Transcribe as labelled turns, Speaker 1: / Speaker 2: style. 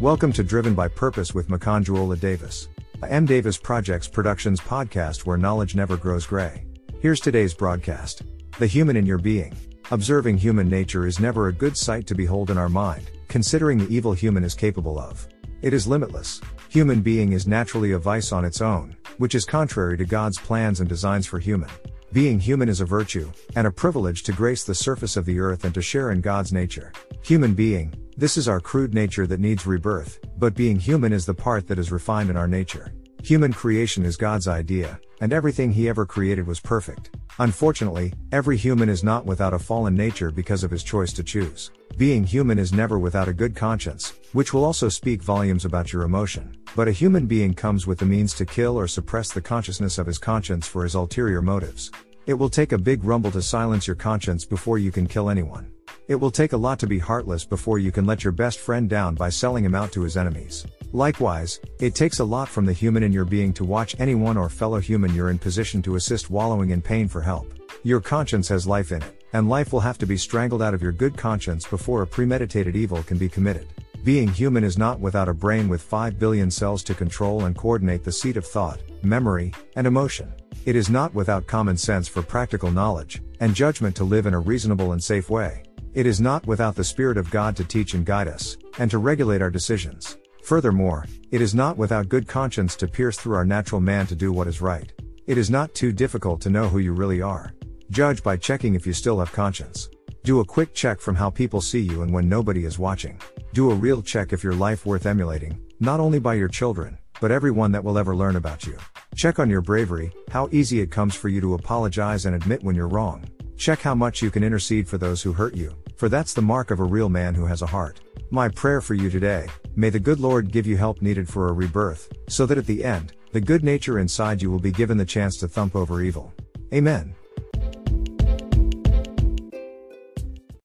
Speaker 1: Welcome to Driven by Purpose with Makanjuola Davis, a M. Davis Projects Productions podcast where knowledge never grows gray. Here's today's broadcast. The human in your being. Observing human nature is never a good sight to behold in our mind, considering the evil human is capable of. It is limitless. Human being is naturally a vice on its own, which is contrary to God's plans and designs for human. Being human is a virtue, and a privilege to grace the surface of the earth and to share in God's nature. Human being, this is our crude nature that needs rebirth, but being human is the part that is refined in our nature. Human creation is God's idea, and everything He ever created was perfect. Unfortunately, every human is not without a fallen nature because of his choice to choose. Being human is never without a good conscience, which will also speak volumes about your emotion. But a human being comes with the means to kill or suppress the consciousness of his conscience for his ulterior motives. It will take a big rumble to silence your conscience before you can kill anyone. It will take a lot to be heartless before you can let your best friend down by selling him out to his enemies. Likewise, it takes a lot from the human in your being to watch anyone or fellow human you're in position to assist wallowing in pain for help. Your conscience has life in it, and life will have to be strangled out of your good conscience before a premeditated evil can be committed. Being human is not without a brain with 5 billion cells to control and coordinate the seat of thought, memory, and emotion. It is not without common sense for practical knowledge, and judgment to live in a reasonable and safe way. It is not without the Spirit of God to teach and guide us, and to regulate our decisions. Furthermore, it is not without good conscience to pierce through our natural man to do what is right. It is not too difficult to know who you really are. Judge by checking if you still have conscience. Do a quick check from how people see you and when nobody is watching. Do a real check if your life worth emulating, not only by your children, but everyone that will ever learn about you. Check on your bravery, how easy it comes for you to apologize and admit when you're wrong. Check how much you can intercede for those who hurt you, for that's the mark of a real man who has a heart. My prayer for you today, may the good Lord give you help needed for a rebirth, so that at the end, the good nature inside you will be given the chance to thump over evil. Amen.